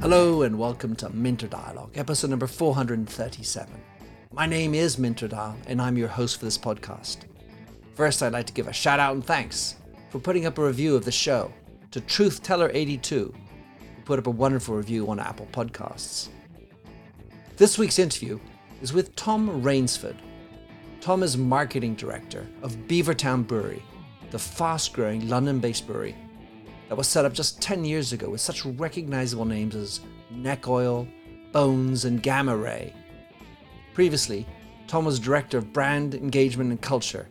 Hello and welcome to Minter Dialogue, episode number 437. My name is Minter Dial and I'm your host for this podcast. First, I'd like to give a shout out and thanks for putting up a review of the show to Truth Teller 82 who put up a wonderful review on Apple Podcasts. This week's interview is with Tom Rainsford. Tom is marketing director of Beavertown Brewery, the fast growing London based brewery that was set up just 10 years ago with such recognizable names as Neck Oil, Bones, and Gamma Ray. Previously, Tom was director of brand engagement and culture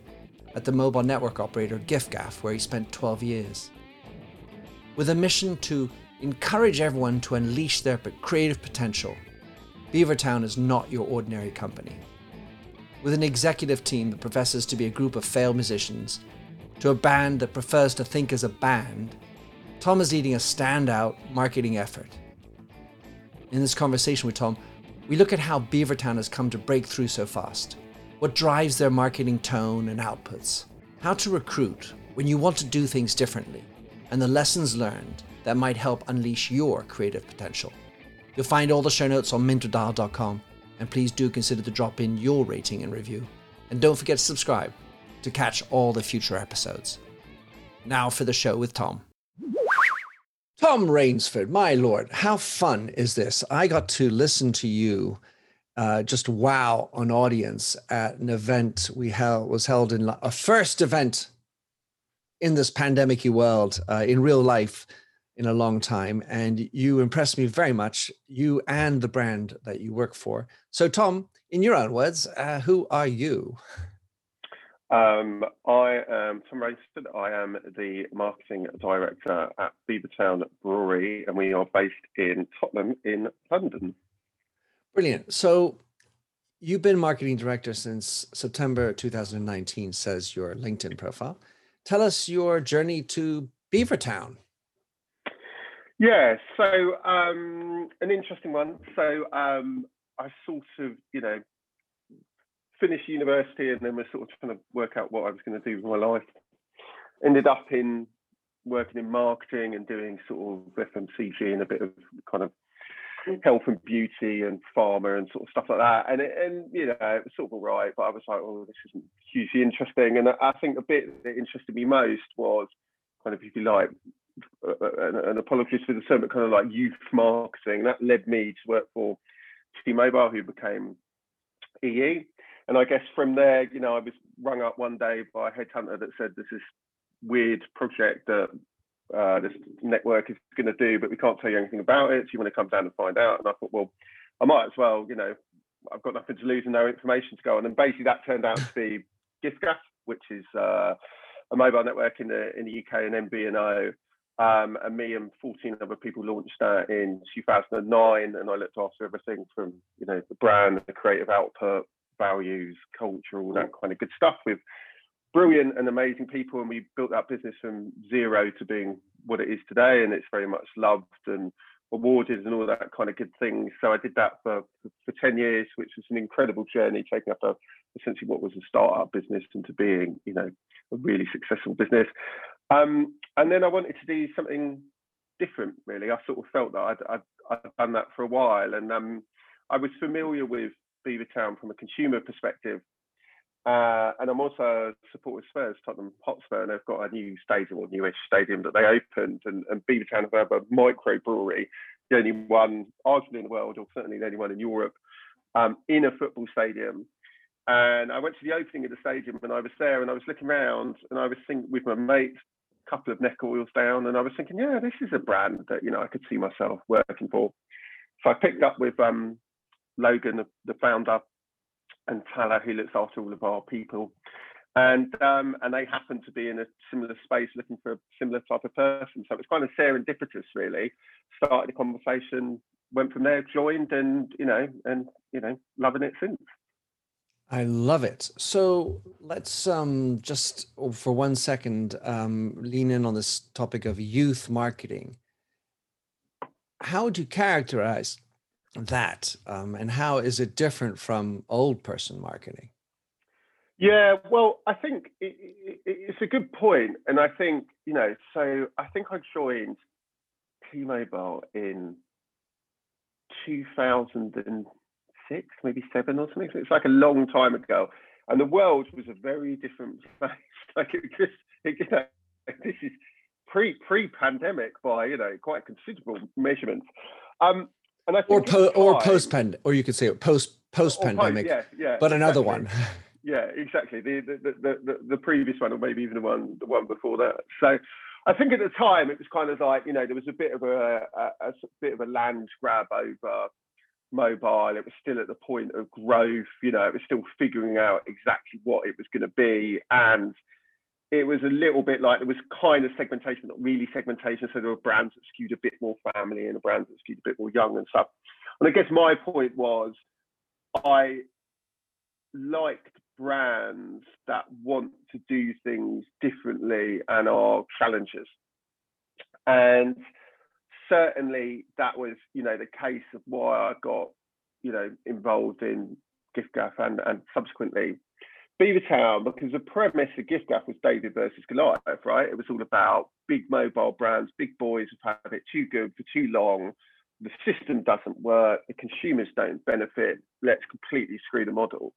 at the mobile network operator giffgaff, where he spent 12 years. With a mission to encourage everyone to unleash their creative potential, Beavertown is not your ordinary company. With an executive team that professes to be a group of failed musicians, to a band that prefers to think as a band, Tom is leading a standout marketing effort. In this conversation with Tom, we look at how Beavertown has come to break through so fast, what drives their marketing tone and outputs, how to recruit when you want to do things differently, and the lessons learned that might help unleash your creative potential. You'll find all the show notes on minterdial.com, and please do consider to drop in your rating and review. And don't forget to subscribe to catch all the future episodes. Now for the show with Tom. Tom Rainsford, my lord, how fun is this? I got to listen to you uh, just wow an audience at an event we held was held in a first event in this pandemic world uh, in real life in a long time and you impressed me very much you and the brand that you work for so tom in your own words uh, who are you um, I am Tom Rainsford. I am the marketing director at Beavertown Brewery, and we are based in Tottenham in London. Brilliant. So you've been marketing director since September 2019, says your LinkedIn profile. Tell us your journey to Beavertown. Yeah, so um, an interesting one. So um, I sort of, you know, finished university and then was sort of trying to work out what I was going to do with my life. Ended up in working in marketing and doing sort of FMCG and a bit of kind of mm. health and beauty and pharma and sort of stuff like that. And it, and you know, it was sort of all right, but I was like, oh, this isn't hugely interesting. And I think the bit that interested me most was kind of, if you like, an, an apologies for the term, but kind of like youth marketing. That led me to work for T-Mobile, who became EE. And I guess from there, you know, I was rung up one day by a headhunter that said there's this weird project that uh, this network is going to do, but we can't tell you anything about it. So you want to come down and find out? And I thought, well, I might as well, you know, I've got nothing to lose and no information to go on. And basically that turned out to be giffgaff, which is uh, a mobile network in the in the UK and MVNO. Um, and me and 14 other people launched that in 2009, and I looked after everything from you know the brand, the creative output, values, culture, all that kind of good stuff with brilliant and amazing people. And we built that business from zero to being what it is today. And it's very much loved and awarded and all that kind of good things. So I did that for, for 10 years, which was an incredible journey, taking up a, essentially what was a startup business into being, you know, a really successful business. Um, and then I wanted to do something different, really. I sort of felt that I'd, I'd, I'd done that for a while. And um, I was familiar with Beavertown from a consumer perspective. Uh, and I'm also a supporter of Spurs, Tottenham Hotspur, and they've got a new stadium or newish stadium that they opened. And, and Beavertown have a micro brewery, the only one, arguably in the world, or certainly the only one in Europe, um, in a football stadium. And I went to the opening of the stadium and I was there and I was looking around and I was thinking with my mates, a couple of neck oils down, and I was thinking, yeah, this is a brand that, you know, I could see myself working for. So I picked up with um, Logan, the, the founder, and Tala, who looks after all of our people. And um, and they happened to be in a similar space looking for a similar type of person. So it was kind of serendipitous, really. Started the conversation, went from there, joined, and you know, and you know, loving it since. I love it. So let's um, just oh, for one second um, lean in on this topic of youth marketing. How would you characterize that um, and how is it different from old person marketing Yeah, well, I think it, it, it's a good point, and I think you know. So I think I joined T-Mobile in 2006, maybe seven or something. It's like a long time ago, and the world was a very different place. like it just, it, you know, this is pre pre pandemic by you know quite considerable measurements. Um, and I or po- or post or you could say post post pandemic, yeah, yeah, but exactly. another one. yeah, exactly. The, the the, the the previous one, or maybe even the one the one before that. So. I think at the time it was kind of like you know there was a bit of a, a, a bit of a land grab over mobile. It was still at the point of growth. You know, it was still figuring out exactly what it was going to be, and it was a little bit like there was kind of segmentation, not really segmentation. So there were brands that skewed a bit more family and a brands that skewed a bit more young and stuff. And I guess my point was, I liked brands that want to do things differently and are challengers. And certainly that was, you know, the case of why I got, you know, involved in giffgaff and, and subsequently Beavertown, because the premise of Gift giffgaff was David versus Goliath, right? It was all about big mobile brands, big boys have had it too good for too long. The system doesn't work, the consumers don't benefit. Let's completely screw the model.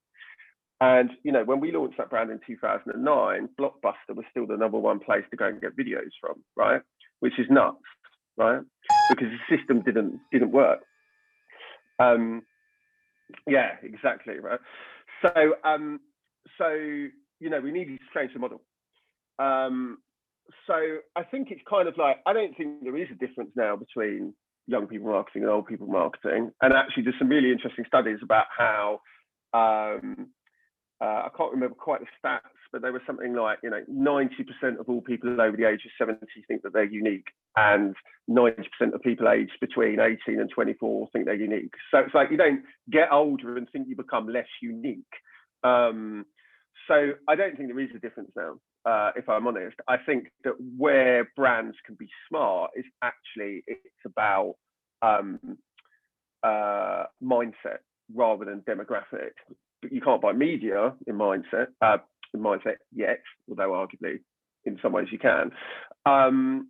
And you know, when we launched that brand in 2009, Blockbuster was still the number one place to go and get videos from, right? Which is nuts, right? Because the system didn't didn't work. Um, yeah, exactly, right. So, um, so you know, we needed to change the model. Um, so I think it's kind of like I don't think there is a difference now between young people marketing and old people marketing. And actually, there's some really interesting studies about how um, uh, I can't remember quite the stats, but there was something like, you know, 90% of all people over the age of 70 think that they're unique, and 90% of people aged between 18 and 24 think they're unique. So it's like you don't get older and think you become less unique. Um, so I don't think there is a difference now, uh, if I'm honest. I think that where brands can be smart is actually it's about um, uh, mindset rather than demographic But you can't buy media in mindset uh, in mindset yet, although arguably in some ways you can. Um,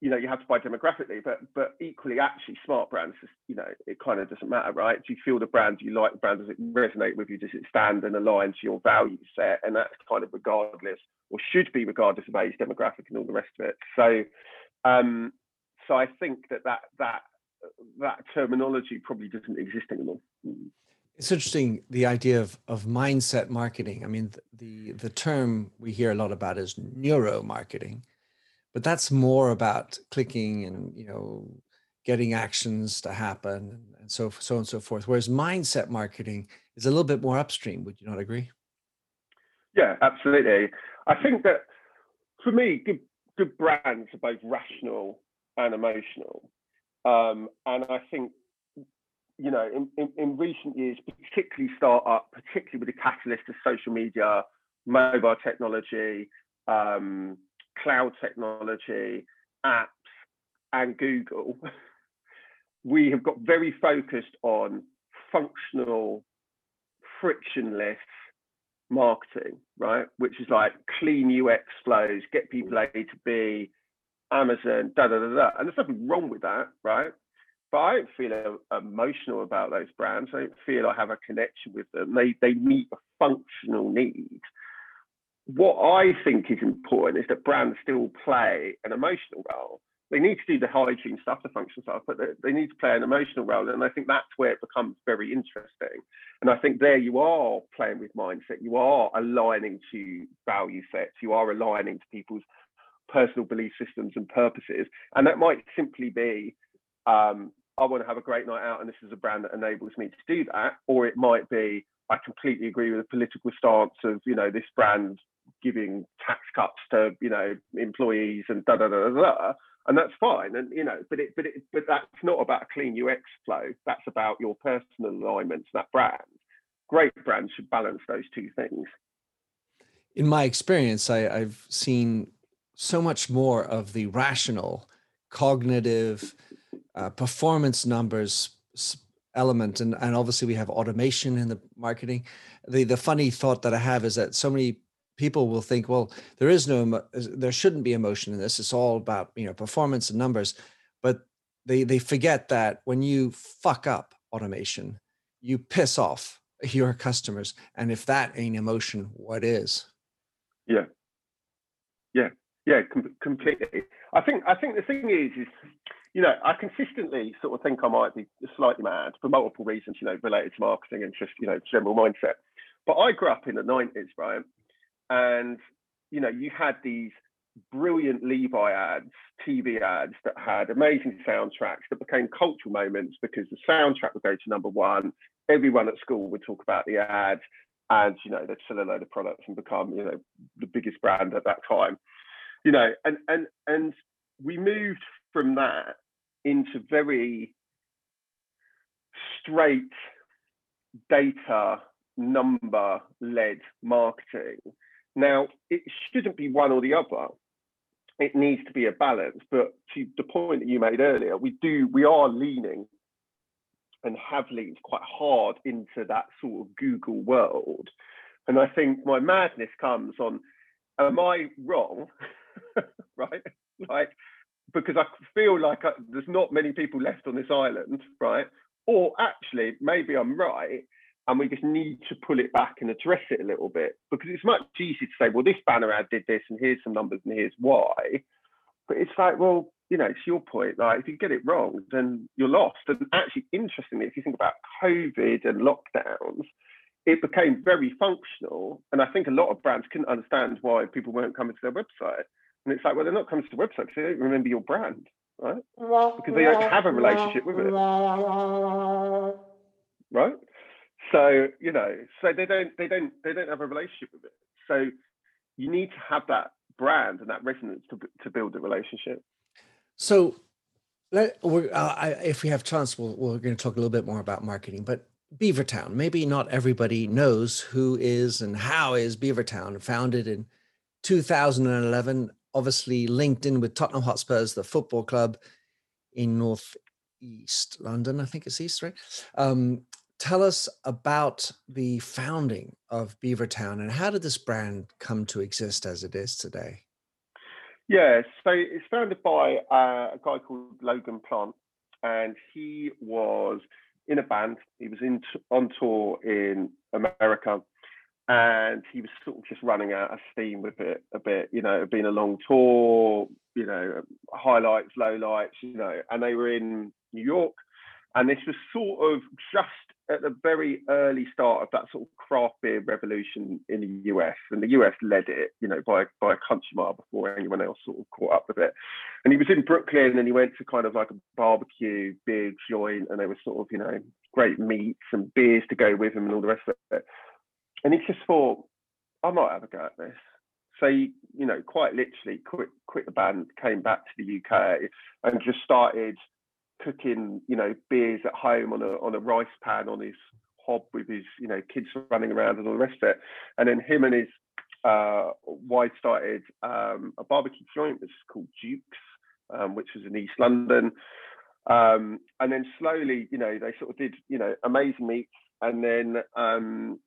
you know, you have to buy demographically, but but equally, actually, smart brands, you know, it kind of doesn't matter, right? Do you feel the brand? Do you like the brand? Does it resonate with you? Does it stand and align to your value set? And that's kind of regardless, or should be regardless of age, demographic, and all the rest of it. So, um, so I think that that that that terminology probably doesn't exist anymore. It's interesting the idea of of mindset marketing. I mean, the the term we hear a lot about is neuro marketing, but that's more about clicking and you know getting actions to happen and so so on and so forth. Whereas mindset marketing is a little bit more upstream. Would you not agree? Yeah, absolutely. I think that for me, good good brands are both rational and emotional, um, and I think you know, in, in, in, recent years, particularly startup, particularly with the catalyst of social media, mobile technology, um, cloud technology, apps, and Google, we have got very focused on functional, frictionless marketing, right? Which is like clean UX flows, get people A to B, Amazon, da da da da. And there's nothing wrong with that, right? but I don't feel emotional about those brands. I don't feel I have a connection with them. They they meet a functional need. What I think is important is that brands still play an emotional role. They need to do the hygiene stuff, the functional stuff, but they, need to play an emotional role. And I think that's where it becomes very interesting. And I think there you are playing with mindset. You are aligning to value sets. You are aligning to people's personal belief systems and purposes. And that might simply be um, I want to have a great night out and this is a brand that enables me to do that. Or it might be, I completely agree with the political stance of, you know, this brand giving tax cuts to, you know, employees and da da da da da. And that's fine. And, you know, but it, but it, but that's not about a clean UX flow. That's about your personal alignment to that brand. Great brands should balance those two things. In my experience, I, I've seen so much more of the rational, cognitive, uh, performance numbers element and, and obviously we have automation in the marketing the the funny thought that i have is that so many people will think well there is no there shouldn't be emotion in this. It's all about you know performance and numbers. But they they forget that when you fuck up automation you piss off your customers. And if that ain't emotion what is? Yeah. Yeah. Yeah com- completely. I think i think the thing is is you know, I consistently sort of think I might be slightly mad for multiple reasons, you know, related to marketing and just, you know, general mindset. But I grew up in the 90s, right? And, you know, you had these brilliant Levi ads, TV ads that had amazing soundtracks that became cultural moments because the soundtrack would go to number one. Everyone at school would talk about the ad and, you know, they'd sell a load of products and become, you know, the biggest brand at that time. You know, and and and we moved from that into very straight data number led marketing. Now, it shouldn't be one or the other. It needs to be a balance. But to the point that you made earlier, we do, we are leaning and have leaned quite hard into that sort of Google world. And I think my madness comes on, am I wrong? right? Like, because I feel like I, there's not many people left on this island, right? Or actually, maybe I'm right, and we just need to pull it back and address it a little bit because it's much easier to say, well, this banner ad did this, and here's some numbers, and here's why. But it's like, well, you know, it's your point. Like, if you get it wrong, then you're lost. And actually, interestingly, if you think about COVID and lockdowns, it became very functional. And I think a lot of brands couldn't understand why people weren't coming to their website. And it's like, well, they're not coming to the website because they don't remember your brand, right? Because they don't have a relationship with it. Right? So, you know, so they don't they don't they don't have a relationship with it. So you need to have that brand and that resonance to to build a relationship. So let we're, uh, I, if we have chance, we'll, we're going to talk a little bit more about marketing. But Beavertown, maybe not everybody knows who is and how is Beavertown. Founded in 2011, obviously linked in with Tottenham Hotspurs, the football club in North East London, I think it's East, right? Um, tell us about the founding of Beavertown and how did this brand come to exist as it is today? Yeah, so it's founded by uh, a guy called Logan Plant, and he was in a band. He was in on tour in America, and he was sort of just running out of steam with it a bit. You know, it had been a long tour, you know, highlights, lowlights, you know, and they were in New York, and this was sort of just at the very early start of that sort of craft beer revolution in the US, and the US led it, you know, by by a country mile before anyone else sort of caught up with it. And he was in Brooklyn, and he went to kind of like a barbecue beer joint, and there was sort of you know great meats and beers to go with him and all the rest of it and he just thought, I might have a go at this. So he, you know, quite literally quit quit the band, came back to the UK, and just started cooking, you know, beers at home on a on a rice pan on his hob with his, you know, kids running around and all the rest of it. And then him and his uh, wife started um, a barbecue joint, which is called Duke's, um, which was in East London. Um, and then slowly, you know, they sort of did, you know, amazing meats. And then um,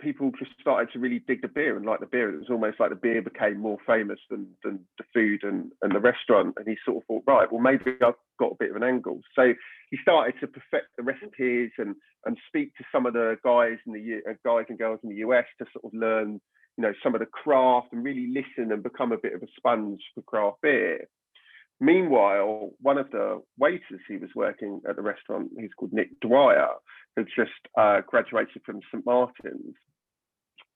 people just started to really dig the beer and like the beer. It was almost like the beer became more famous than than the food and, and the restaurant. And he sort of thought, right, well maybe I've got a bit of an angle. So he started to perfect the recipes and and speak to some of the guys in the uh, guys and girls in the US to sort of learn, you know, some of the craft and really listen and become a bit of a sponge for craft beer. Meanwhile, one of the waiters he was working at the restaurant, he's called Nick Dwyer, had just uh, graduated from St Martin's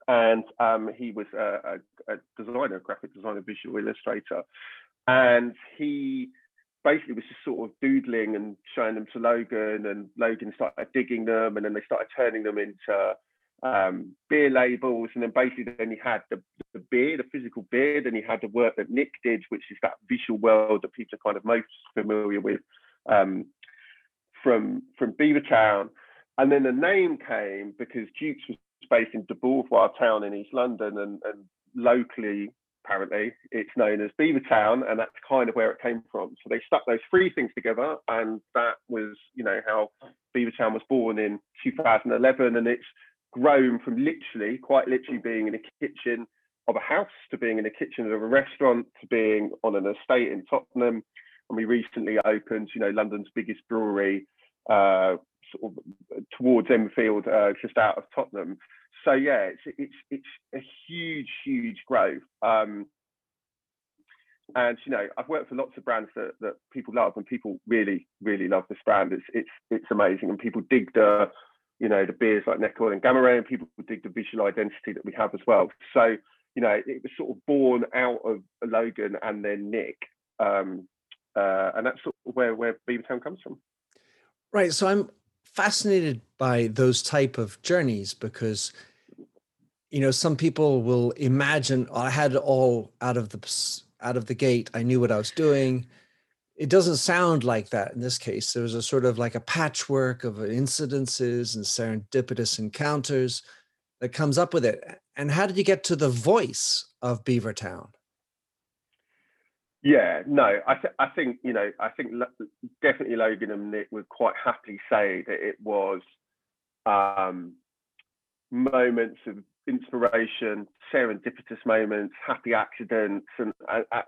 and um, he was a, a, a, designer, graphic designer, visual illustrator, and he basically was just sort of doodling and showing them to Logan, and Logan started digging them, and then they started turning them into um, beer labels, and then basically then he had the, the beer, the physical beer, then he had the work that Nick did, which is that visual world that people are kind of most familiar with um, from from Beavertown. And then the name came because Dukes was based in De Beauvoir town in East London, and, and locally apparently it's known as Beavertown, and that's kind of where it came from. So they stuck those three things together, and that was, you know, how Beavertown was born in 2011, and it's grown from literally, quite literally, being in a kitchen of a house to being in a kitchen of a restaurant to being on an estate in Tottenham. And we recently opened, you know, London's biggest brewery, uh, sort of towards Enfield, uh, just out of Tottenham so yeah, it's it's it's a huge, huge growth. Um, and you know, I've worked for lots of brands that, that people love, and people really, really love this brand. It's it's it's amazing, and people dig the, you know, the beers like Neck Oil and Gamma Ray, and people dig the visual identity that we have as well. So you know, it was sort of born out of Logan and then Nick, um, uh, and that's sort of where where Beavertown comes from. Right. So I'm fascinated by those type of journeys because you know some people will imagine oh, i had it all out of the out of the gate. I knew what i was doing. It doesn't sound like that in this case. There was a sort of like a patchwork of incidences and serendipitous encounters that comes up with it. And how did you get to the voice of beavertown yeah no i, th- I think you know i think definitely logan and nick would quite happily say that it was um moments of inspiration, serendipitous moments, happy accidents, and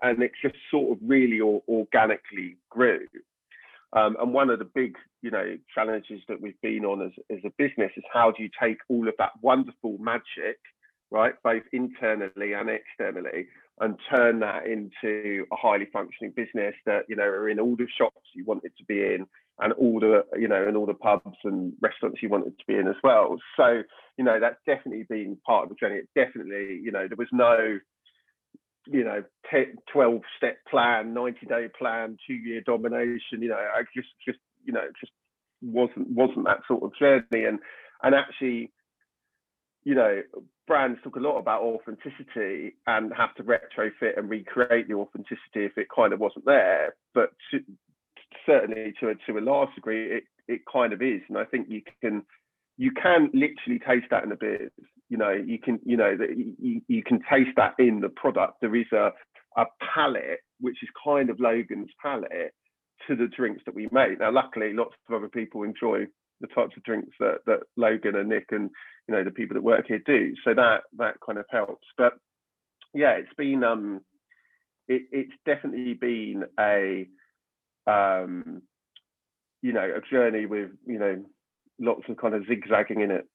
and it just sort of really organically grew. Um, and one of the big, you know, challenges that we've been on as, as a business is how do you take all of that wonderful magic, right, both internally and externally, and turn that into a highly functioning business that you know are in all the shops you want it to be in, and all the you know and all the pubs and restaurants you wanted to be in as well. So you know that's definitely been part of the journey. It definitely you know there was no you know 10, 12 step plan 90 day plan two year domination you know i just just you know just wasn't wasn't that sort of journey. And and actually you know brands talk a lot about authenticity and have to retrofit and recreate the authenticity if it kind of wasn't there but to, certainly to a, to a large degree, it, it kind of is. And I think you can you can literally taste that in the beers. You know, you can you know that you, you can taste that in the product. There is a a palate which is kind of Logan's palate to the drinks that we make. Now, luckily, lots of other people enjoy the types of drinks that that Logan and Nick and you know the people that work here do. So that that kind of helps. But yeah, it's been um, it, it's definitely been a um, you know, a journey with, you know, lots of kind of zigzagging in it.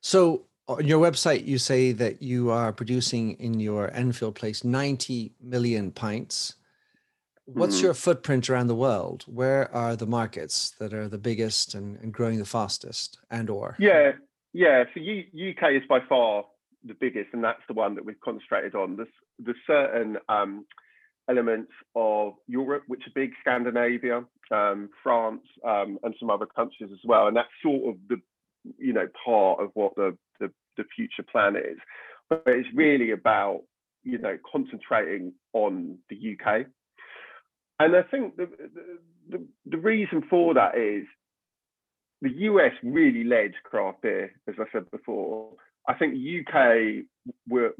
So on your website, you say that you are producing in your Enfield place 90 million pints. What's mm-hmm. your footprint around the world? Where are the markets that are the biggest and, and growing the fastest and or? Yeah, yeah. So U- UK is by far the biggest, and that's the one that we've concentrated on. There's, there's certain um, elements of Europe, which are big, Scandinavia, um, France, um, and some other countries as well. And that's sort of the, you know, part of what the, the, the future plan is. But it's really about, you know, concentrating on the UK. And I think the, the, the, reason for that is the US really led craft beer, as I said before. I think UK were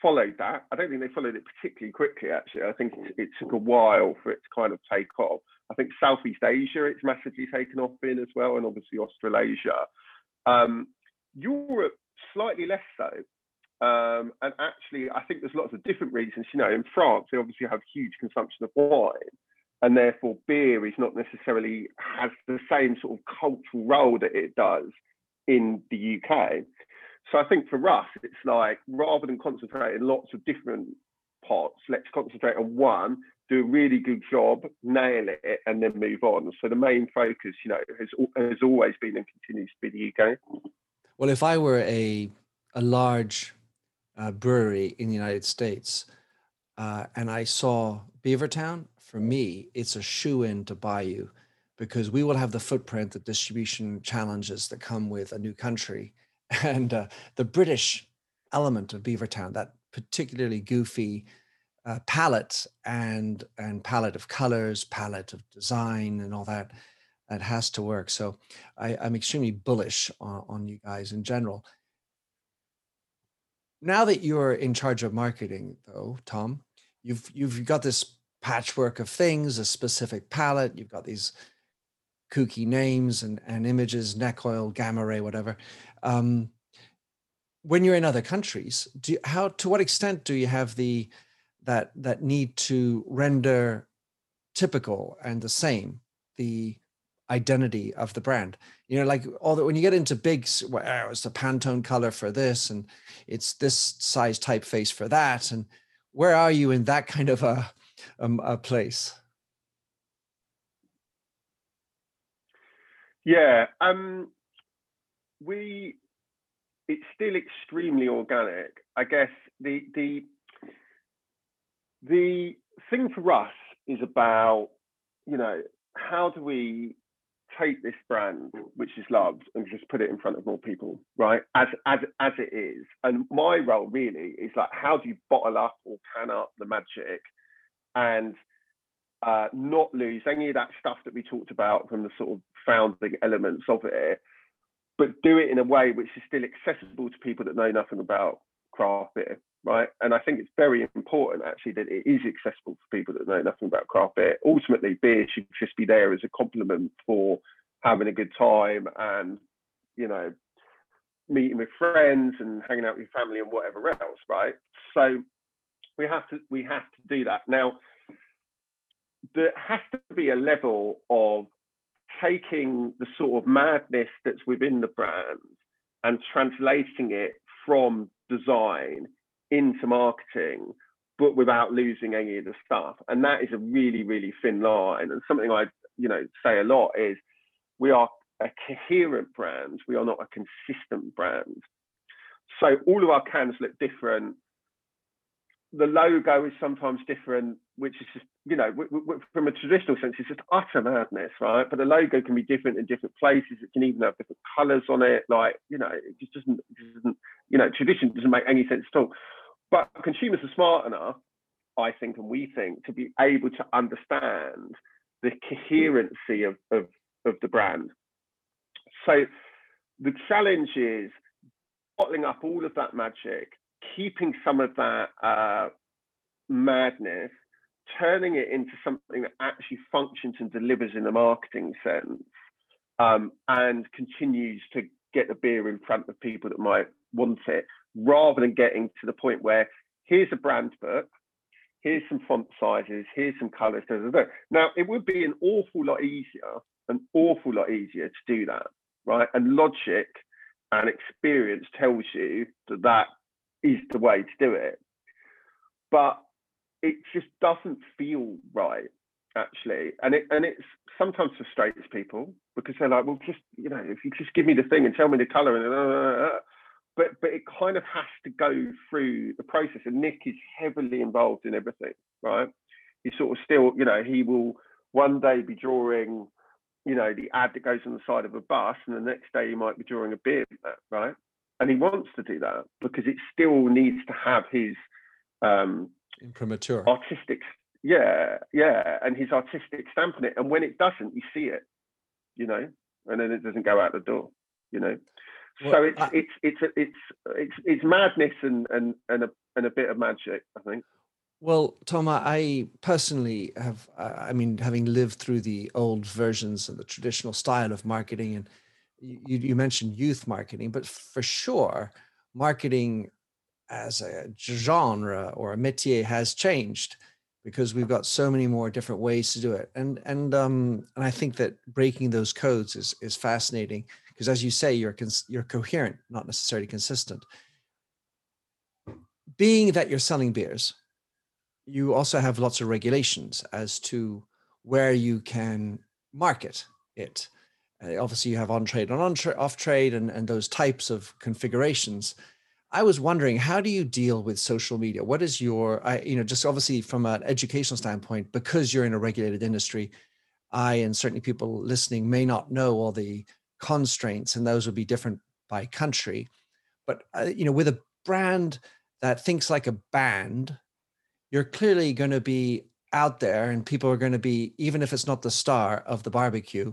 followed that. I don't think they followed it particularly quickly, actually. I think it, it, took a while for it to kind of take off. I think Southeast Asia, it's massively taken off in as well, and obviously Australasia. Um, Europe, slightly less so. Um, and actually, I think there's lots of different reasons. You know, in France, they obviously have huge consumption of wine, and therefore beer is not necessarily has the same sort of cultural role that it does in the UK. So I think for us, it's like rather than concentrating lots of different pots, let's concentrate on one, do a really good job, nail it, and then move on. So the main focus, you know, has has always been and continues to be the UK. Well, if I were a a large uh, brewery in the United States, uh, and I saw Beavertown, for me, it's a shoe in to buy you because we will have the footprint, the distribution challenges that come with a new country and uh, the British element of Beavertown, that particularly goofy uh, palette and and palette of colors, palette of design, and all that, that has to work. So I, am extremely bullish on, on you guys in general. Now that you're in charge of marketing, though, Tom, you've you've got this patchwork of things, a specific palette. You've got these kooky names and, and images, neck oil, gamma ray, whatever. Um, when you're in other countries, do you, how to what extent do you have the that that need to render typical and the same the identity of the brand? You know, like all that when you get into big, well, oh, it's the Pantone color for this, and it's this size typeface for that, and where are you in that kind of a, um, a place? Yeah, um, we it's still extremely organic. I guess the the the thing for us is about you know how do we take this brand which is loved and just put it in front of more people right? As as as it is. And my role really is like how do you bottle up or can up the magic and uh, not lose any of that stuff that we talked about from the sort of founding elements of it, but do it in a way which is still accessible to people that know nothing about craft beer, right? And I think it's very important actually that it is accessible for people that know nothing about craft beer. Ultimately, beer should just be there as a complement for having a good time and, you know, meeting with friends and hanging out with your family and whatever else, right? So we have to we have to do that. Now, there has to be a level of taking the sort of madness that's within the brand and translating it from design into marketing, but without losing any of the stuff. And that is a really, really thin line. And something I, you know, say a lot is we are a coherent brand. We are not a consistent brand. So all of our cans look different the logo is sometimes different, which is just, you know, w- w- from a traditional sense, it's just utter madness, right? But the logo can be different in different places. It can even have different colors on it. Like, you know, it just doesn't, doesn't you know, tradition doesn't make any sense at all. But consumers are smart enough, I think, and we think, to be able to understand the coherency of, of, of the brand. So the challenge is bottling up all of that magic keeping some of that uh, madness, turning it into something that actually functions and delivers in a marketing sense, um, and continues to get the beer in front of people that might want it, rather than getting to the point where here's a brand book, here's some font sizes, here's some colors. Da, da, da. Now, it would be an awful lot easier, an awful lot easier to do that, right? And logic and experience tells you that that is the way to do it. But it just doesn't feel right, actually. And it and it's sometimes frustrates people because they're like, well, just you know, if you just give me the thing and tell me the color and uh, but but it kind of has to go through the process. And Nick is heavily involved in everything, right? He's sort of still, you know, he will one day be drawing, you know, the ad that goes on the side of a bus, and the next day he might be drawing a beer, right? and he wants to do that because it still needs to have his um, imprimatur artistic yeah yeah and his artistic stamp on it and when it doesn't you see it you know and then it doesn't go out the door you know well, so it's, I, it's it's it's it's it's madness and and and a and a bit of magic i think well tom i personally have i mean having lived through the old versions of the traditional style of marketing and you, you mentioned youth marketing, but for sure, marketing as a genre or a métier has changed because we've got so many more different ways to do it. And and um, and I think that breaking those codes is is fascinating because, as you say, you're you're coherent, not necessarily consistent. Being that you're selling beers, you also have lots of regulations as to where you can market it. Uh, obviously, you have on trade and on off trade and, and those types of configurations. I was wondering, how do you deal with social media? What is your, I, you know, just obviously from an educational standpoint, because you're in a regulated industry, I and certainly people listening may not know all the constraints, and those will be different by country. But uh, you know, with a brand that thinks like a band, you're clearly going to be out there, and people are going to be, even if it's not the star of the barbecue,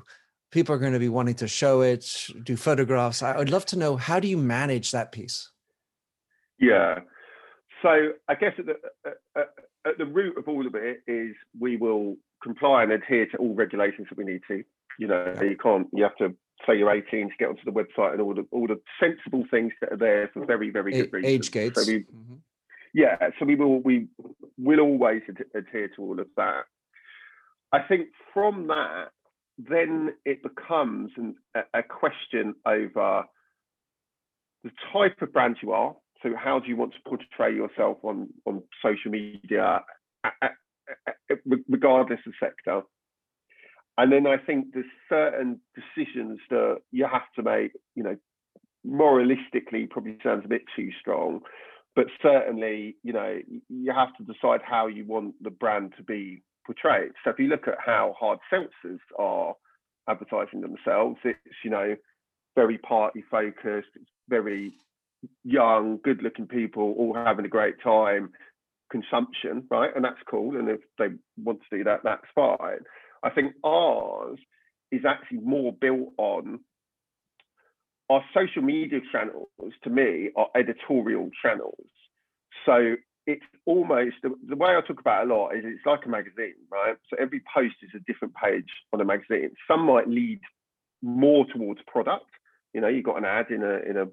people are going to be wanting to show it, do photographs. I would love to know how do you manage that piece? Yeah. So I guess at the at, at the root of all of it is we will comply and adhere to all regulations that we need to. You know, you can't. You have to say you're 18 to get onto the website and all the all the sensible things that are there for very very good reasons. Age gates. So we, mm-hmm. Yeah, so we will we will always ad- adhere to all of that. I think from that, then it becomes an, a question over the type of brand you are. So how do you want to portray yourself on on social media, regardless of sector? And then I think there's certain decisions that you have to make, you know, moralistically probably sounds a bit too strong, but certainly, you know, you have to decide how you want the brand to be portrayed. So if you look at how hard seltzers are advertising themselves, it's, you know, very party focused, it's very young, good looking people all having a great time, consumption, right? And that's cool. And if they want to do that, that's fine. I think ours is actually more built on our social media channels, to me, are editorial channels. So it's almost the, way I talk about it a lot is it's like a magazine, right? So every post is a different page on a magazine. Some might lead more towards product. You know, you've got an ad in a in a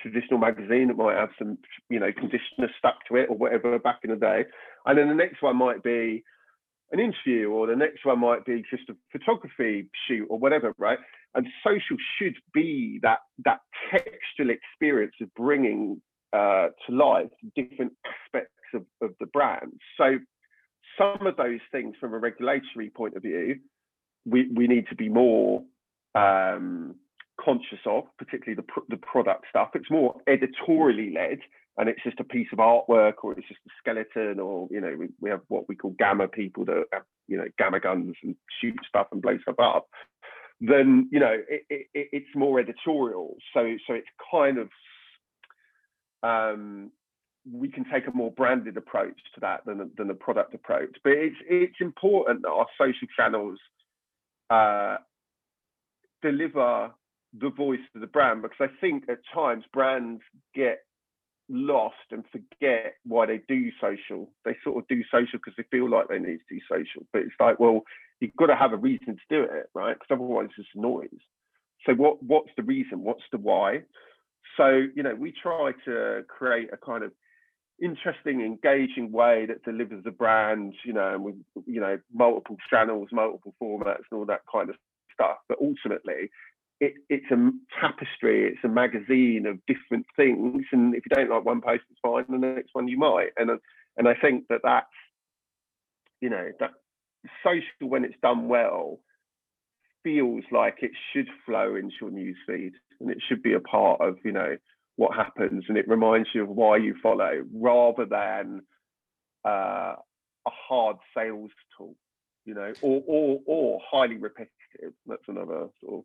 traditional magazine that might have some, you know, conditioner stuck to it or whatever back in the day. And then the next one might be an interview or the next one might be just a photography shoot or whatever, right? And social should be that that textual experience of bringing uh, to life different aspects of, of the brand. So some of those things from a regulatory point of view, we, we need to be more um, conscious of, particularly the, the product stuff. It's more editorially led and it's just a piece of artwork or it's just a skeleton or you know we, we have what we call gamma people that have you know gamma guns and shoot stuff and blow stuff up then you know it, it, it's more editorial. So so it's kind of um, we can take a more branded approach to that than, than a product approach. But it's it's important that our social channels uh, deliver the voice of the brand because I think at times brands get lost and forget why they do social. They sort of do social because they feel like they need to do social. But it's like, well, you've got to have a reason to do it, right? Because otherwise it's just noise. So what what's the reason? What's the why? So, you know, we try to create a kind of interesting, engaging way that delivers the brand, you know, and with you know, multiple channels, multiple formats and all that kind of stuff. But ultimately it, it's a tapestry, it's a magazine of different things. And if you don't like one post, it's fine. The next one you might. And and I think that that's, you know, that social when it's done well feels like it should flow into your newsfeed and it should be a part of, you know, what happens and it reminds you of why you follow rather than uh, a hard sales tool, you know, or or or highly repetitive. That's another sort of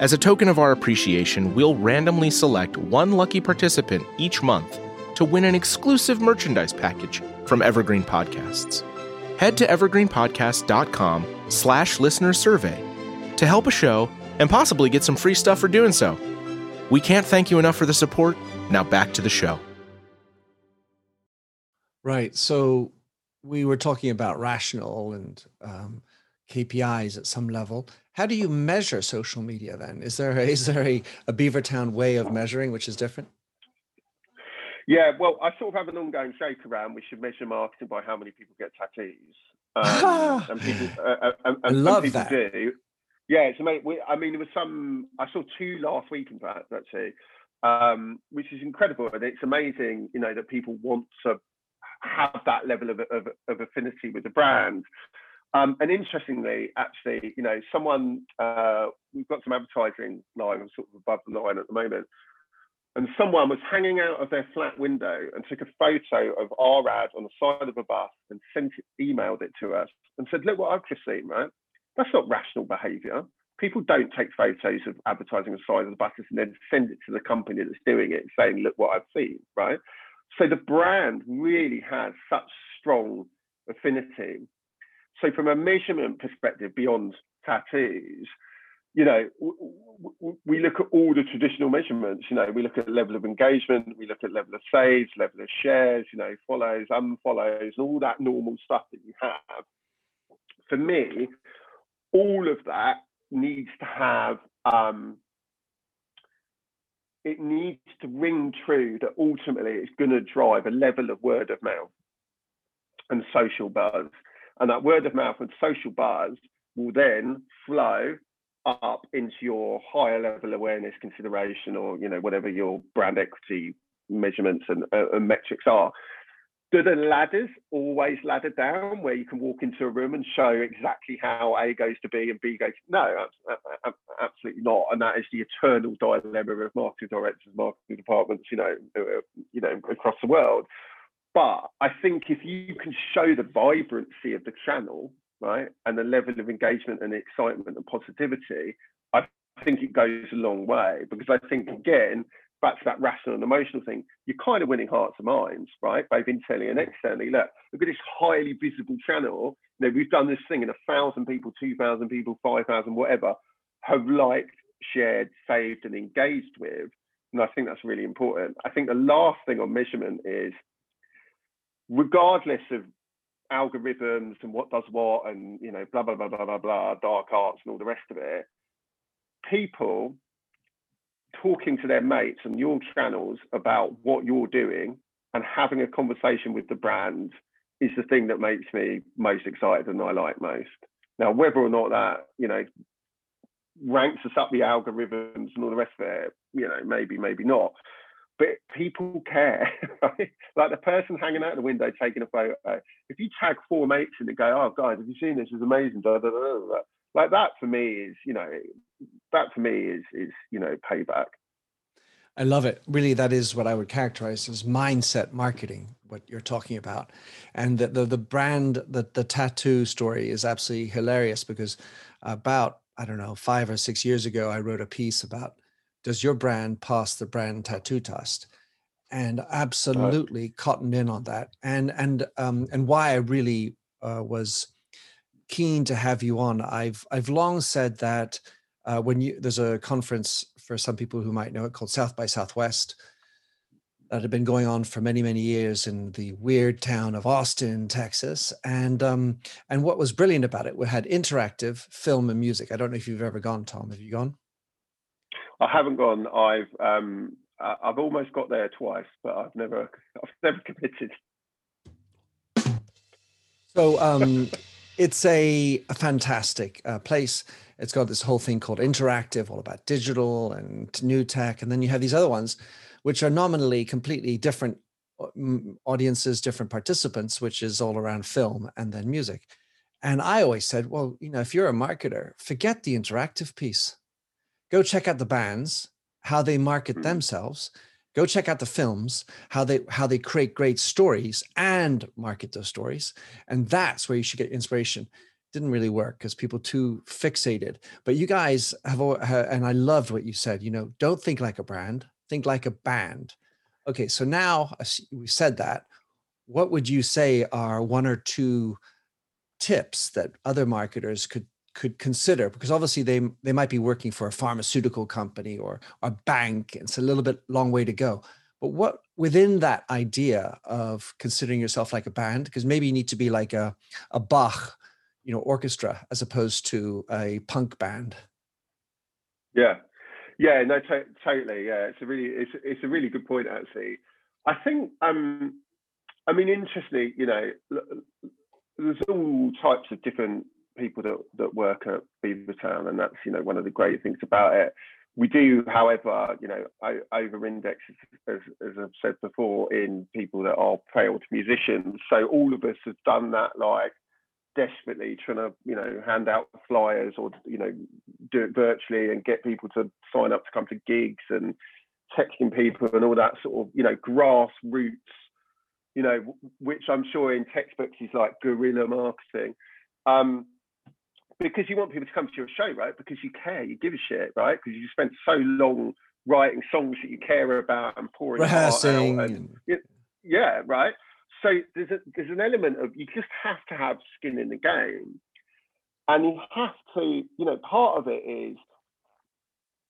As a token of our appreciation, we'll randomly select one lucky participant each month to win an exclusive merchandise package from Evergreen Podcasts. Head to evergreenpodcast.com slash listener survey to help a show and possibly get some free stuff for doing so. We can't thank you enough for the support. Now back to the show. Right. So we were talking about rational and um, KPIs at some level. How do you measure social media then? Is there a, is there a, a Beavertown way of measuring which is different? Yeah, well, I sort of have an ongoing joke around we should measure marketing by how many people get tattoos. Um, and people, uh, uh and, I love that. do. Yeah, it's amazing. We, I mean, there was some, I saw two last week, in fact, actually, um, which is incredible. And it's amazing, you know, that people want to have that level of, of, of affinity with the brand. Um, and interestingly, actually, you know, someone uh, we've got some advertising line, sort of above the line at the moment. and someone was hanging out of their flat window and took a photo of our ad on the side of a bus and sent it, emailed it to us and said, "Look what I've just seen, right? That's not rational behaviour. People don't take photos of advertising on the side of the buses and then send it to the company that's doing it, saying, "Look what I've seen," right? So the brand really has such strong affinity. So from a measurement perspective, beyond tattoos, you know, we look at all the traditional measurements. You know, we look at level of engagement, we look at level of saves, level of shares, you know, follows, unfollows, all that normal stuff that you have. For me, all of that needs to have um, it needs to ring true that ultimately it's going to drive a level of word of mouth and social buzz. And that word of mouth and social buzz will then flow up into your higher level awareness consideration or you know whatever your brand equity measurements and, uh, and metrics are do the ladders always ladder down where you can walk into a room and show exactly how A goes to B and B goes? No, absolutely not. And that is the eternal dilemma of marketing directors, marketing departments, you know, uh, you know, across the world. But I think if you can show the vibrancy of the channel, right, and the level of engagement and excitement and positivity, I think it goes a long way because I think again back to that rational and emotional thing, you're kind of winning hearts and minds, right? Both internally and externally. Look, look at this highly visible channel. You know, we've done this thing and a thousand people, two thousand people, five thousand, whatever, have liked, shared, saved, and engaged with. And I think that's really important. I think the last thing on measurement is regardless of algorithms and what does what and you know blah blah blah blah blah blah dark arts and all the rest of it people talking to their mates and your channels about what you're doing and having a conversation with the brand is the thing that makes me most excited and I like most. Now, whether or not that, you know, ranks us up the algorithms and all the rest of it, you know, maybe, maybe not. But people care, right? Like the person hanging out the window taking a photo. If you tag four mates and they go, "Oh, guys, have you seen this? It's amazing." Like that for me is you know that for me is is you know payback i love it really that is what i would characterize as mindset marketing what you're talking about and the the, the brand the, the tattoo story is absolutely hilarious because about i don't know five or six years ago i wrote a piece about does your brand pass the brand tattoo test and absolutely right. cottoned in on that and and um and why i really uh, was keen to have you on. I've I've long said that uh, when you there's a conference for some people who might know it called South by Southwest that had been going on for many many years in the weird town of Austin, Texas, and um, and what was brilliant about it, we had interactive film and music. I don't know if you've ever gone, Tom. Have you gone? I haven't gone. I've um, I've almost got there twice, but I've never I've never committed. So um, it's a, a fantastic uh, place. It's got this whole thing called interactive, all about digital and new tech. And then you have these other ones, which are nominally completely different uh, audiences, different participants, which is all around film and then music. And I always said, well, you know, if you're a marketer, forget the interactive piece. Go check out the bands, how they market mm-hmm. themselves, go check out the films how they how they create great stories and market those stories. And that's where you should get inspiration. Didn't really work because people too fixated. But you guys have and i loved what you said you know don't think like a brand think like a band. Okay so now we said that. What would you say are one or two tips that other marketers could could consider because obviously they they might be working for a pharmaceutical company or a bank it's a little bit long way to go. But what within that idea of considering yourself like a band because maybe you need to be like a a bach you know orchestra as opposed to a punk band. Yeah. Yeah no to- totally yeah. It's a really it's, it's a really good point actually. I think um i mean interestingly you know there's all types of different people that, that work at Beavertown, and that's you know one of the great things about it. We do, however, you know, over-index, as, as I've said before, in people that are failed musicians. So all of us have done that, like desperately trying to, you know, hand out flyers or you know, do it virtually and get people to sign up to come to gigs and texting people and all that sort of you know grassroots you know which i'm sure in textbooks is like guerrilla marketing um, because you want people to come to your show right? Because you care you give a shit right? Because you spent so long writing songs that you care about and pouring rehearsing and, yeah right? So there's a, there's an element of you just have to have skin in the game. And you have to you know part of it is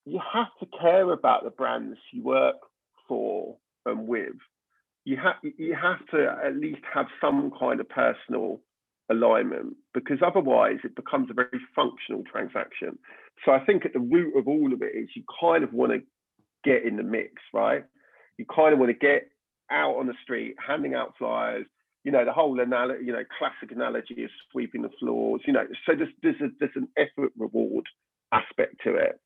you have to care about the brands you work for and with. You have you have to at least have some kind of personal alignment because otherwise it becomes a very functional transaction. So I think at the root of all of it is you kind of want to get in the mix, right? You kind of want to get out on the street, handing out flyers. You know the whole analogy, you know, classic analogy is sweeping the floors. You know, so there's there's a, there's an effort reward aspect to it.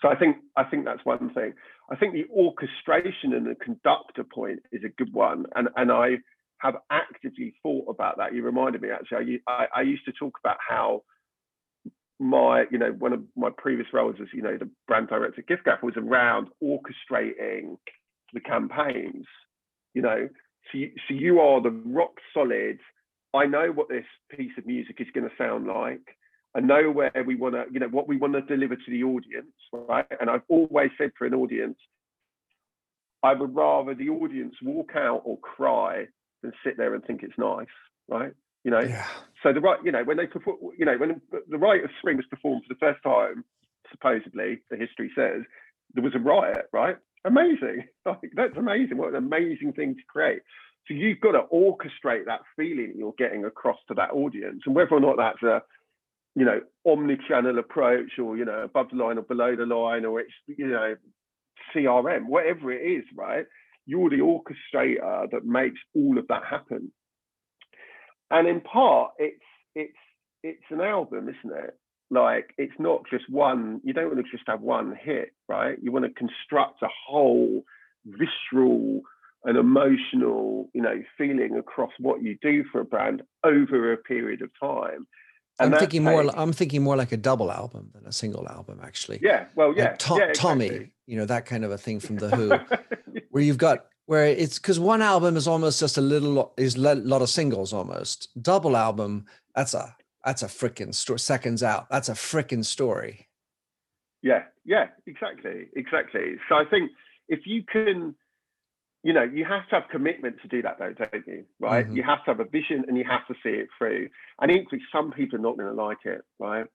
So I think I think that's one thing. I think the orchestration and the conductor point is a good one, and and I have actively thought about that. You reminded me actually. I, I, used to talk about how my you know one of my previous roles as you know the brand director giffgaff was around orchestrating the campaigns. You know, so you, so you are the rock solid. I know what this piece of music is going to sound like. I know where we want to, you know, what we want to deliver to the audience, right? And I've always said for an audience, I would rather the audience walk out or cry than sit there and think it's nice, right? You know, yeah. so the right, you know, when they perform, you know, when the Rite of Spring was performed for the first time, supposedly, the history says there was a riot, right? Amazing, like that's amazing. What an amazing thing to create. So you've got to orchestrate that feeling you're getting across to that audience, and whether or not that's a you know, omni-channel approach or, you know, above the line or below the line or it's, you know, CRM, whatever it is, right? You're the orchestrator that makes all of that happen. And in part, it's it's it's an album, isn't it? Like it's not just one, you don't want to just have one hit, right? You want to construct a whole visceral and emotional, you know, feeling across what you do for a brand over a period of time I'm thinking more. I'm thinking more like a double album than a single album, actually. Yeah. Well, yeah. Like Tom, yeah exactly. Tommy, you know that kind of a thing from the Who, where you've got where it's because one album is almost just a little is a lot of singles almost. Double album, that's a that's a freaking story. Seconds out, that's a freaking story. Yeah. Yeah. Exactly. Exactly. So I think if you can you know, you have to have commitment to do that though, don't you? Right? Mm-hmm. You have to have a vision and you have to see it through. And equally, some people are not going to like it, right?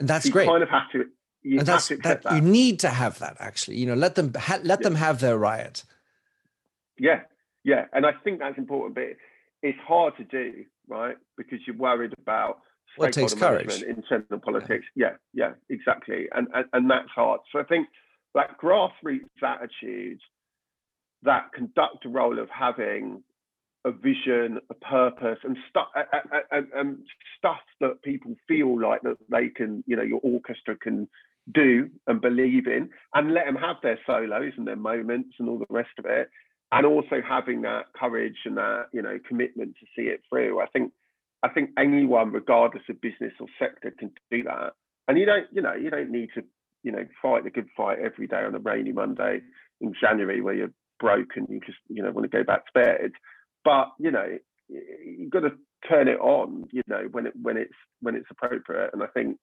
And that's so you great. kind of have to. You and that's, to that, that, You need to have that actually. You know, let them ha- let yeah. them have their riot. Yeah, yeah, and I think that's important. But it's hard to do, right? Because you're worried about well, takes courage. internal politics. Yeah. yeah, yeah, exactly, and, and and that's hard. So I think that grassroots attitude that conductor role of having a vision, a purpose, and stuff and, and stuff that people feel like that they can, you know, your orchestra can do and believe in, and let them have their solos and their moments and all the rest of it, and also having that courage and that you know commitment to see it through. I think I think anyone, regardless of business or sector, can do that. And you don't, you know, you don't need to, you know, fight the good fight every day on a rainy Monday in January where you're broken, you just you know want to go back to bed. But you know you've got to turn it on. You know when it when it's when it's appropriate. And I think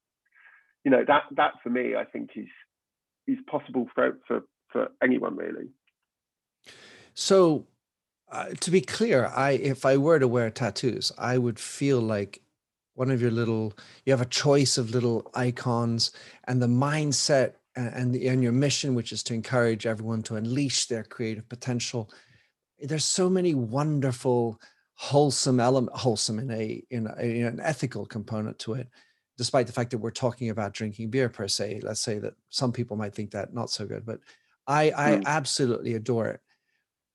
you know that that for me I think is is possible for for for anyone really. So uh, to be clear, I if I were to wear tattoos, I would feel like one of your little you have a choice of little icons and the mindset and, the, and your mission, which is to encourage everyone to unleash their creative potential. There's so many wonderful, wholesome element, wholesome in a, in, a, in an ethical component to it, despite the fact that we're talking about drinking beer per se. Let's say that some people might think that not so good, but I, I mm. absolutely adore it.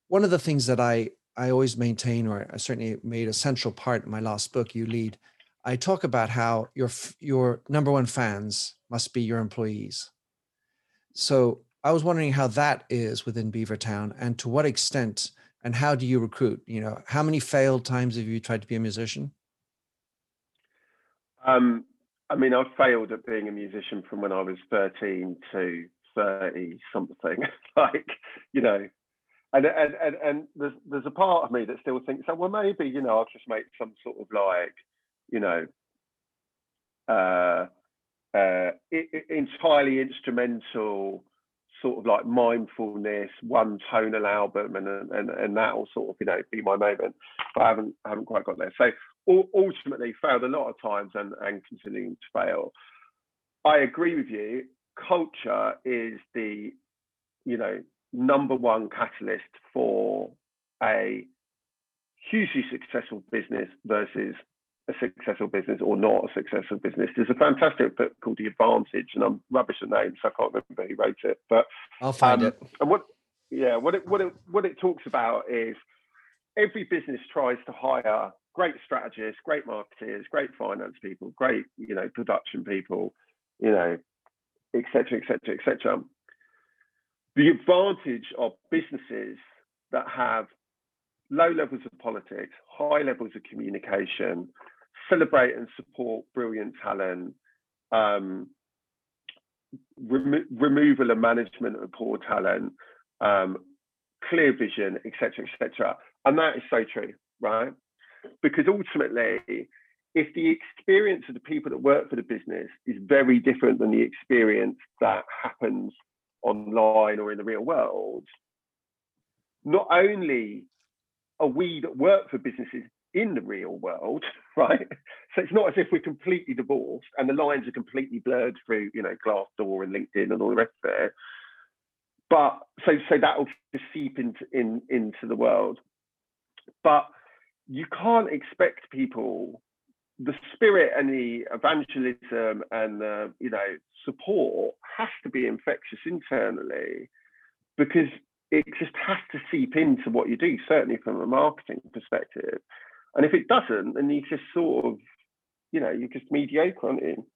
One of the things that I I always maintain, or I certainly made a central part in my last book, You Lead. I talk about how your your number one fans must be your employees. So I was wondering how that is within Beavertown and to what extent and how do you recruit? You know, how many failed times have you tried to be a musician? Um, I mean, I've failed at being a musician from when I was 13 to 30 something. like, you know, and, and and and there's there's a part of me that still thinks, oh, well, maybe you know, I'll just make some sort of like, you know, uh, uh, entirely instrumental sort of like mindfulness, one tonal album, and and and that will sort of you know be my moment. But I haven't I haven't quite got there. So ultimately, failed a lot of times and and continuing to fail. I agree with you. Culture is the you know number one catalyst for a hugely successful business versus a successful business or not a successful business. There's a fantastic book called The Advantage, and I'm rubbish at names, so I can't remember who wrote it. But I'll find um, it. And what, yeah, what it what it what it talks about is every business tries to hire great strategists, great marketers, great finance people, great you know production people, you know, etc. etc. etc. The advantage of businesses that have low levels of politics, high levels of communication, celebrate and support brilliant talent, um, remo- removal and management of poor talent, um, clear vision, etc., etc. And that is so true, right? Because ultimately, if the experience of the people that work for the business is very different than the experience that happens online or in the real world, not only are we that work for businesses in the real world, right? So it's not as if we're completely divorced and the lines are completely blurred through, you know, Glassdoor and LinkedIn and all the rest of it. But so so that will just seep into in into the world. But you can't expect people the spirit and the evangelism and the you know support has to be infectious internally because it just has to seep into what you do certainly from a marketing perspective and if it doesn't, then you just sort of, you know, you're just mediocre, aren't you?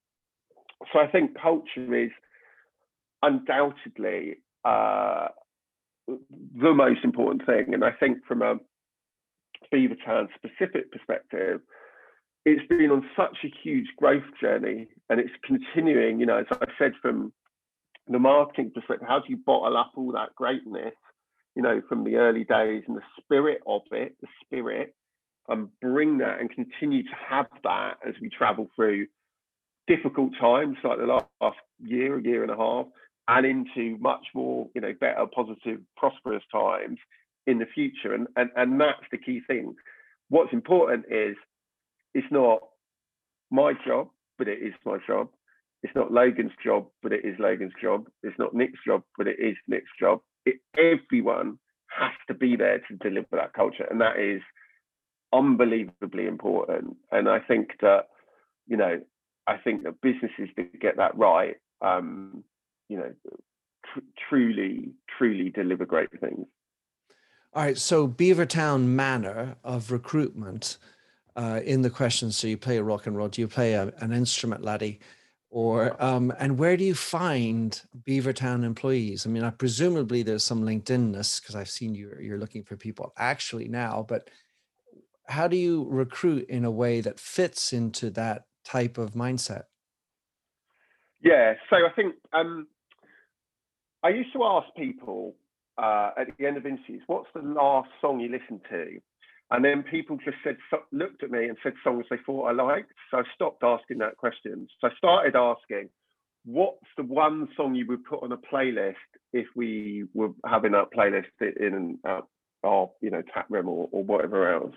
So I think culture is undoubtedly uh, the most important thing. And I think from a Beavertown specific perspective, it's been on such a huge growth journey and it's continuing, you know, as I said, from the marketing perspective, how do you bottle up all that greatness, you know, from the early days and the spirit of it, the spirit, and bring that and continue to have that as we travel through difficult times like the last year, a year and a half, and into much more, you know, better, positive, prosperous times in the future. And and and that's the key thing. What's important is it's not my job, but it is my job. It's not Logan's job, but it is Logan's job. It's not Nick's job, but it is Nick's job. It, everyone has to be there to deliver that culture, and that is unbelievably important. And I think that, you know, I think that businesses that get that right, um, you know, tr- truly, truly deliver great things. All right. So Beavertown manner of recruitment uh, in the question. So you play a rock and roll. Do you play a, an instrument, laddie? Or um, and where do you find Beavertown employees? I mean, I presumably there's some LinkedInness because I've seen you you're looking for people actually now, but how do you recruit in a way that fits into that type of mindset? Yeah, so I think um, I used to ask people uh, at the end of interviews, "What's the last song you listened to?" And then people just said, looked at me and said songs they thought I liked. So I stopped asking that question. So I started asking, "What's the one song you would put on a playlist if we were having that playlist in and our you know tap room or, or whatever else.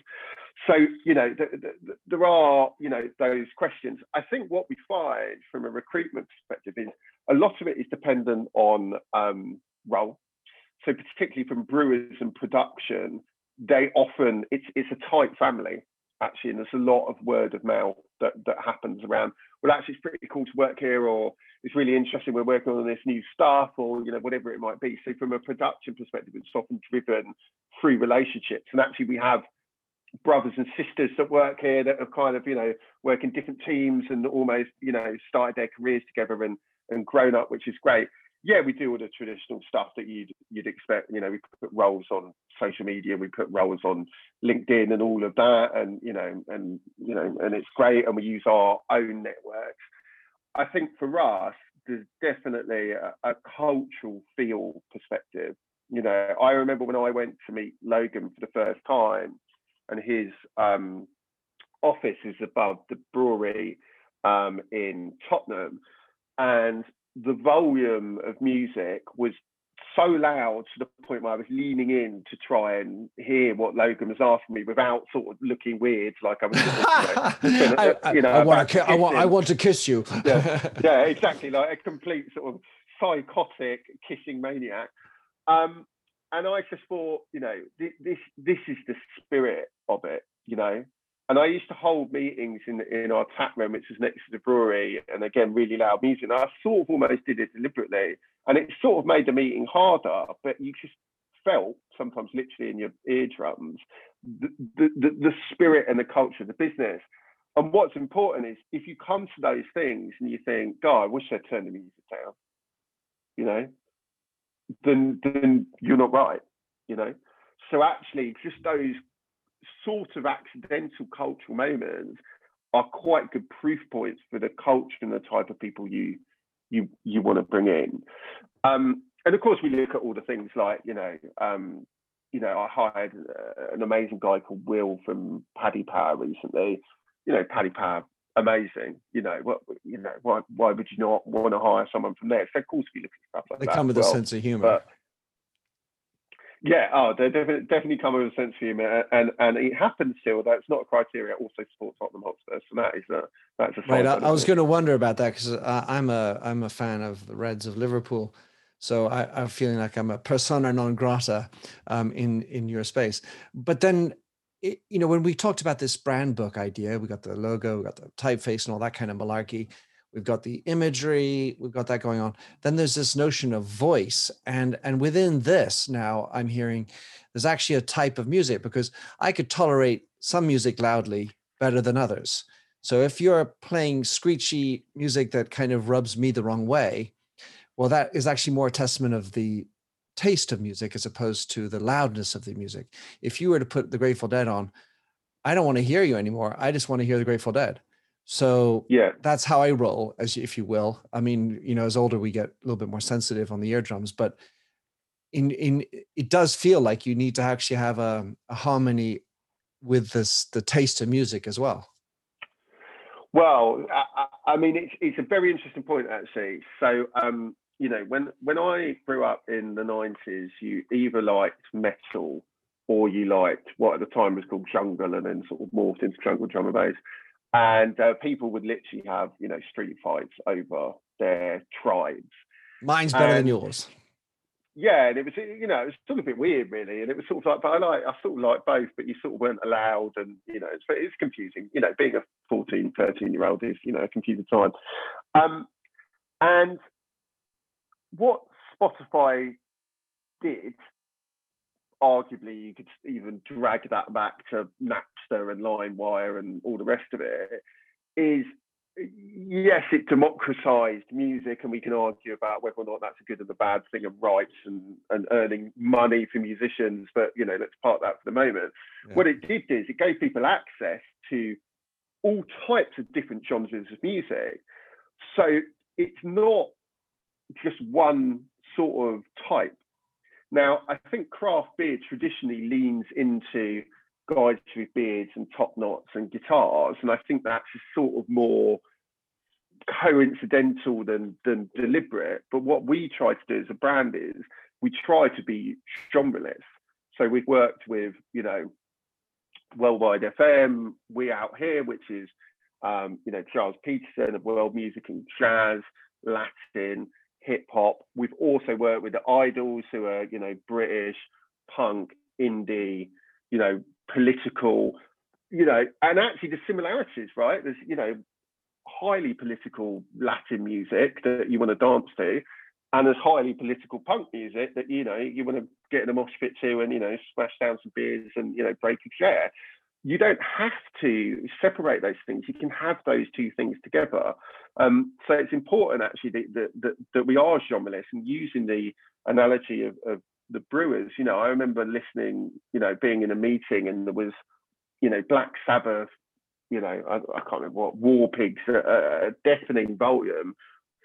So you know th- th- there are you know those questions. I think what we find from a recruitment perspective is a lot of it is dependent on um, role. So particularly from brewers and production they often it's it's a tight family actually and there's a lot of word of mouth that that happens around well actually it's pretty cool to work here or it's really interesting we're working on this new stuff or you know whatever it might be. So from a production perspective it's often driven through relationships. And actually we have brothers and sisters that work here that have kind of you know work in different teams and almost you know started their careers together and and grown up which is great yeah, we do all the traditional stuff that you'd you'd expect. You know, we put roles on social media, we put roles on LinkedIn and all of that, and you know, and you know, and it's great. And we use our own networks. I think for us, there's definitely a, a, cultural feel perspective. You know, I remember when I went to meet Logan for the first time, and his um, office is above the brewery um, in Tottenham, and the volume of music was so loud to the point where I was leaning in to try and hear what Logan was asking me without sort of looking weird, like I was. you know, I, you know, I, want to, I want, I want to kiss you. yeah, yeah, exactly, like a complete sort of psychotic kissing maniac. Um, and I just thought, you know, this this this is the spirit of it, you know. And I used to hold meetings in in our tap room, which was next to the brewery, and again, really loud music. And I sort of almost did it deliberately, and it sort of made the meeting harder. But you just felt sometimes, literally in your eardrums, the the, the, the spirit and the culture of the business. And what's important is if you come to those things and you think, God, I wish I'd turn the music down, you know, then then you're not right, you know. So actually, just those sort of accidental cultural moments are quite good proof points for the culture and the type of people you you you want to bring in. Um, and of course, we look at all the things like you know, um, you know, I hired uh, an amazing guy called Will from Paddy Power recently. You know, Paddy Power, amazing. You know, what you know, why why would you not want to hire someone from there? So of course, we look at stuff like they that. They come with well. a sense of humor. But, yeah, oh, they definitely, definitely come with a sense of humour, and and it happens still. although it's not a criteria, also support Tottenham Hotspur, so that is a that's a right. I, I was going to wonder about that because I'm a I'm a fan of the Reds of Liverpool, so I, am feeling like I'm a persona non grata um, in in your space. But then, it, you know, when we talked about this brand book idea, we got the logo, we got the typeface, and all that kind of malarkey we've got the imagery we've got that going on. Then there's this notion of voice and and within this now i'm hearing there's actually a type of music because i could tolerate some music loudly better than others. So if you're playing screechy music that kind of rubs me the wrong way well that is actually more a testament of the taste of music as opposed to the loudness of the music. If you were to put the grateful dead on i don't want to hear you anymore. I just want to hear the grateful dead so yeah, that's how I roll, as if you will. I mean, you know, as older we get a little bit more sensitive on the eardrums, but in in it does feel like you need to actually have a, a harmony with this the taste of music as well. Well, I, I, mean, it's it's a very interesting point actually. So, um, you know, when when I grew up in the nineties, you either liked metal or you liked what at the time was called jungle, and then sort of morphed into jungle drum and bass and uh, people would literally have you know street fights over their tribes. Mine's better and, than yours. Yeah, and it was you know it was sort of a bit weird really, and it was sort of like but I like I sort of like both, but you sort of weren't allowed, and you know it's it's confusing. You know, being a 14, 13 year old is you know a confusing time. Um, and what Spotify did arguably you could even drag that back to Napster and LimeWire and all the rest of it, is yes, it democratized music, and we can argue about whether or not that's a good and a bad thing of rights and, and earning money for musicians, but you know, let's part that for the moment. Yeah. What it did is it gave people access to all types of different genres of music. So it's not just one sort of type. Now, I think craft beer traditionally leans into guys with beards and top knots and guitars, and I think that's sort of more coincidental than than deliberate. But what we try to do as a brand is we try to be genreless. So we've worked with, you know, Worldwide FM, We Out Here, which is, um, you know, Gilles Peterson of World Music and Jazz, Latin, hip hop. We've also worked with the IDLES, who are you know British punk, indie, you know political, you know, and actually the similarities, right? There's you know highly political Latin music that you want to dance to, and there's highly political punk music that you know you want to get in a mosh pit to and you know smash down some beers and you know break a chair you don't have to separate those things. You can have those two things together. Um, so it's important actually that, that, that, we are genreless and using the analogy of, of the brewers. You know, I remember listening, you know, being in a meeting and there was, you know, Black Sabbath you know, I, I can't remember what War Pigs, a, a deafening volume,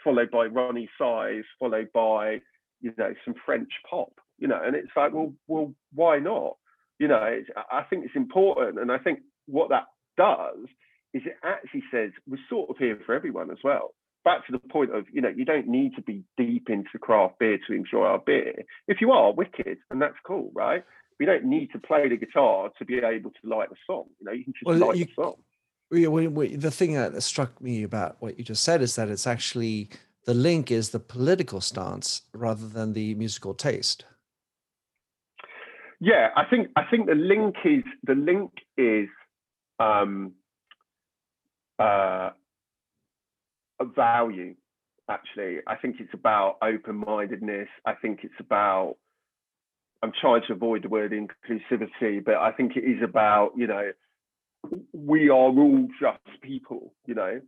followed by Roni Size, followed by you know some French pop, you know, and it's like, well, well, why not? You know, I think it's important, and I think what that does is it actually says we're sort of here for everyone as well. Back to the point of, you know, you don't need to be deep into craft beer to enjoy our beer. If you are, wicked, and that's cool, right? We don't need to play the guitar to be able to like the song. You know, you can just well, like you, the song. The thing that struck me about what you just said is that it's actually the link is the political stance rather than the musical taste. Yeah, I think I think the link is the link is um, uh, a value. Actually, I think it's about open-mindedness. I think it's about. I'm trying to avoid the word inclusivity, but I think it is about you know we are all just people, you know,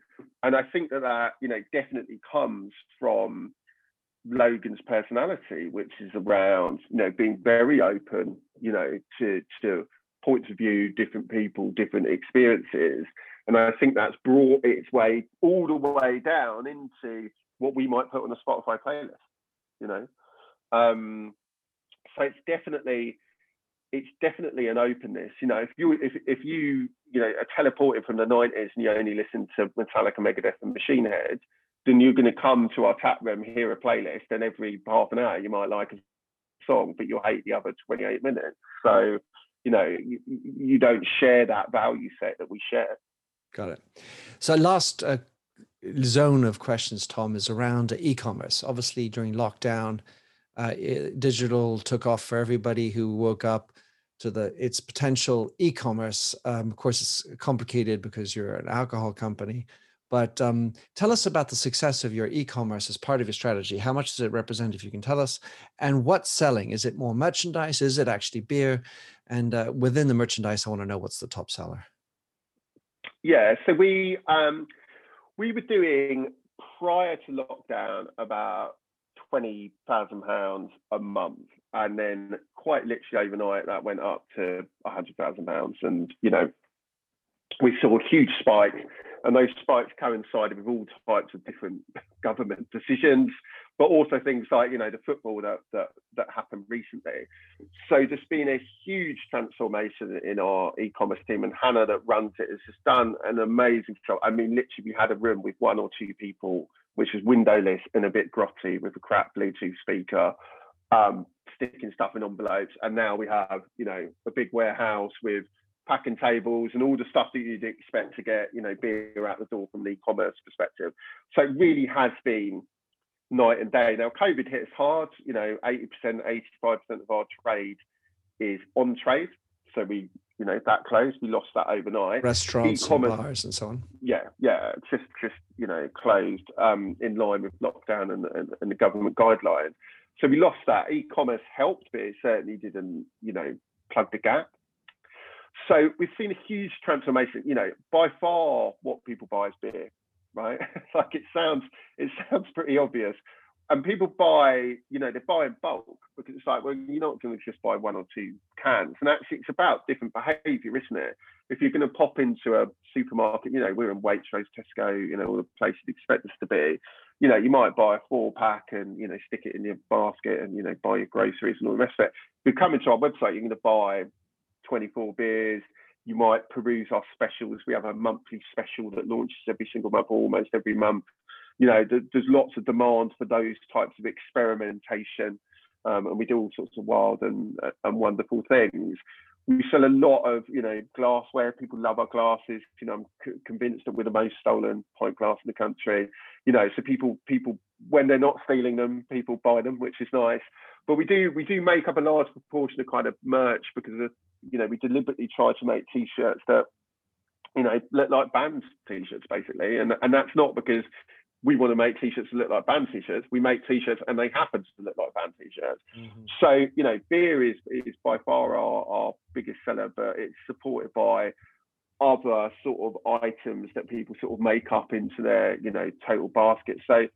and I think that that you know definitely comes from Logan's personality, which is around you know being very open, you know, to to points of view, different people, different experiences, and I think that's brought its way all the way down into what we might put on a Spotify playlist, you know. Um, so it's definitely it's definitely an openness. You know, if you if if you you know are teleported from the nineties and you only listen to Metallica, Megadeth, and Machine Head, then you're going to come to our tap room, hear a playlist, and every half an hour you might like a song, but you'll hate the other 28 minutes. So, you know, you, you don't share that value set that we share. Got it. So, last uh, zone of questions, Tom, is around e-commerce. Obviously, during lockdown, uh, it, digital took off for everybody who woke up to the its potential e-commerce. Um, of course, it's complicated because you're an alcohol company. But um, tell us about the success of your e-commerce as part of your strategy. How much does it represent, if you can tell us? And what's selling? Is it more merchandise? Is it actually beer? And uh, within the merchandise, I want to know what's the top seller. Yeah, so we um, we were doing prior to lockdown about twenty thousand pounds a month, and then quite literally overnight that went up to hundred thousand pounds, and you know we saw a huge spike and those spikes coincided with all types of different government decisions, but also things like you know the football that that that happened recently. So there's been a huge transformation in our e-commerce team, and Hannah that runs it has just done an amazing job. I mean, literally, we had a room with one or two people, which was windowless and a bit grotty, with a crap Bluetooth speaker. Um, sticking stuff in envelopes and now we have you know a big warehouse with packing tables and all the stuff that you'd expect to get, you know, beer out the door from the e-commerce perspective. So it really has been night and day. Now, COVID hit us hard. You know, 80%, 85% of our trade is on trade. So we, you know, that closed. We lost that overnight. Restaurants, e-commerce, and bars, and so on. Yeah, yeah, just just you know closed um, in line with lockdown and, and, and the government guidelines. So we lost that. E-commerce helped, but it certainly didn't, you know, plug the gap. So we've seen a huge transformation. You know, by far, what people buy is beer, right? like it sounds, it sounds pretty obvious. And people buy, you know, they buy in bulk because it's like, well, you're not going to just buy one or two cans. And actually, it's about different behaviour, isn't it? If you're going to pop into a supermarket, you know, we're in Waitrose, Tesco, you know, all the places you expect us to be. You know, you might buy a four pack and you know stick it in your basket and you know buy your groceries and all the rest of it. If you come into our website, you're going to buy 24 beers. You might peruse our specials. We have a monthly special that launches every single month, almost every month. You know, there's lots of demand for those types of experimentation, um, and we do all sorts of wild and and wonderful things. We sell a lot of, you know, glassware. People love our glasses. You know, I'm c- convinced that we're the most stolen pint glass in the country. You know, so people people when they're not stealing them, people buy them, which is nice. But we do we do make up a large proportion of kind of merch because of you know, we deliberately try to make t-shirts that, you know, look like band t-shirts basically. And and that's not because we want to make t-shirts that look like band t-shirts. We make t-shirts and they happen to look like band t-shirts. Mm-hmm. So, you know, beer is is by far our, our biggest seller, but it's supported by other sort of items that people sort of make up into their, you know, total basket. So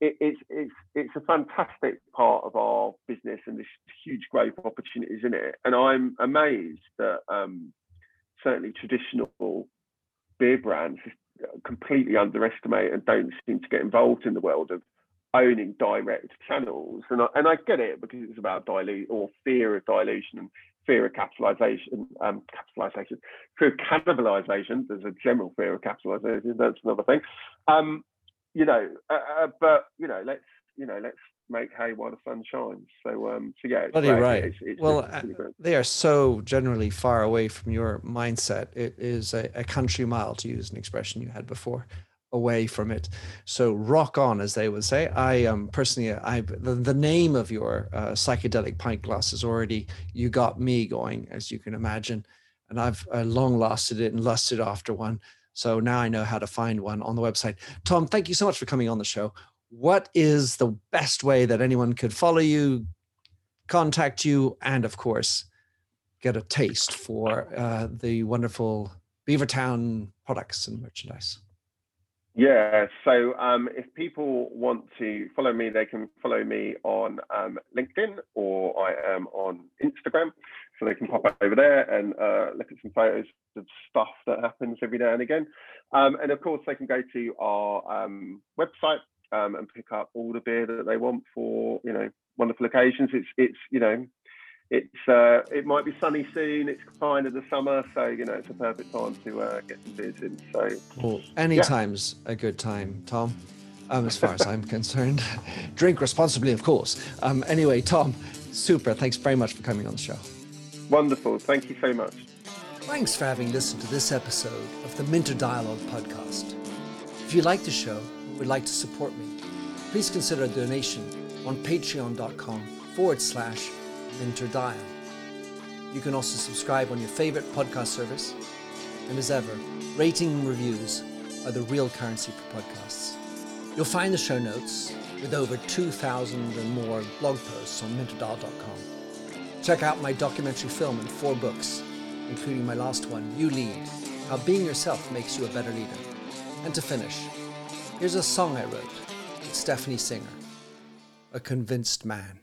it, it's it's it's a fantastic part of our business and there's huge growth opportunities in it. And I'm amazed that um, certainly traditional beer brands completely underestimate and don't seem to get involved in the world of owning direct channels. And I, and I get it because it's about dilute or fear of dilution and fear of capitalization, um, capitalization, fear of cannibalization. There's a general fear of capitalization. That's another thing. Um, you know, uh, uh, but you know, let's you know, let's make hay while the sun shines. So, um, so yeah, bloody right. It's, it's well, really, really they are so generally far away from your mindset. It is a, a country mile, to use an expression you had before away from it. So rock on, as they would say. I um personally, I the, the name of your uh, psychedelic pint glass is already you got me going, as you can imagine, and I've uh, long lasted it and lusted after one. So now I know how to find one on the website. Tom, thank you so much for coming on the show. What is the best way that anyone could follow you, contact you, and of course, get a taste for uh, the wonderful Beavertown products and merchandise? Yeah, so um, if people want to follow me, they can follow me on um, LinkedIn or I am on Instagram. So they can pop over there and uh, look at some photos of stuff that happens every now and again. Um, and of course, they can go to our um, website um, and pick up all the beer that they want for you know wonderful occasions. It's it's you know it's uh, it might be sunny soon. It's kind of the summer, so you know it's a perfect time to uh, get some beers in. So, well, anytime's yeah. a good time, Tom. Um, as far as I'm concerned, drink responsibly, of course. Um, anyway, Tom, super. Thanks very much for coming on the show. Wonderful. Thank you so much. Thanks for having listened to this episode of the Minter Dialogue podcast. If you like the show and would like to support me, please consider a donation on patreon.com forward slash minterdial. You can also subscribe on your favorite podcast service. And as ever, rating and reviews are the real currency for podcasts. You'll find the show notes with over 2,000 and more blog posts on minterdial.com. Check out my documentary film and four books, including my last one, You Lead How Being Yourself Makes You a Better Leader. And to finish, here's a song I wrote with Stephanie Singer, A Convinced Man.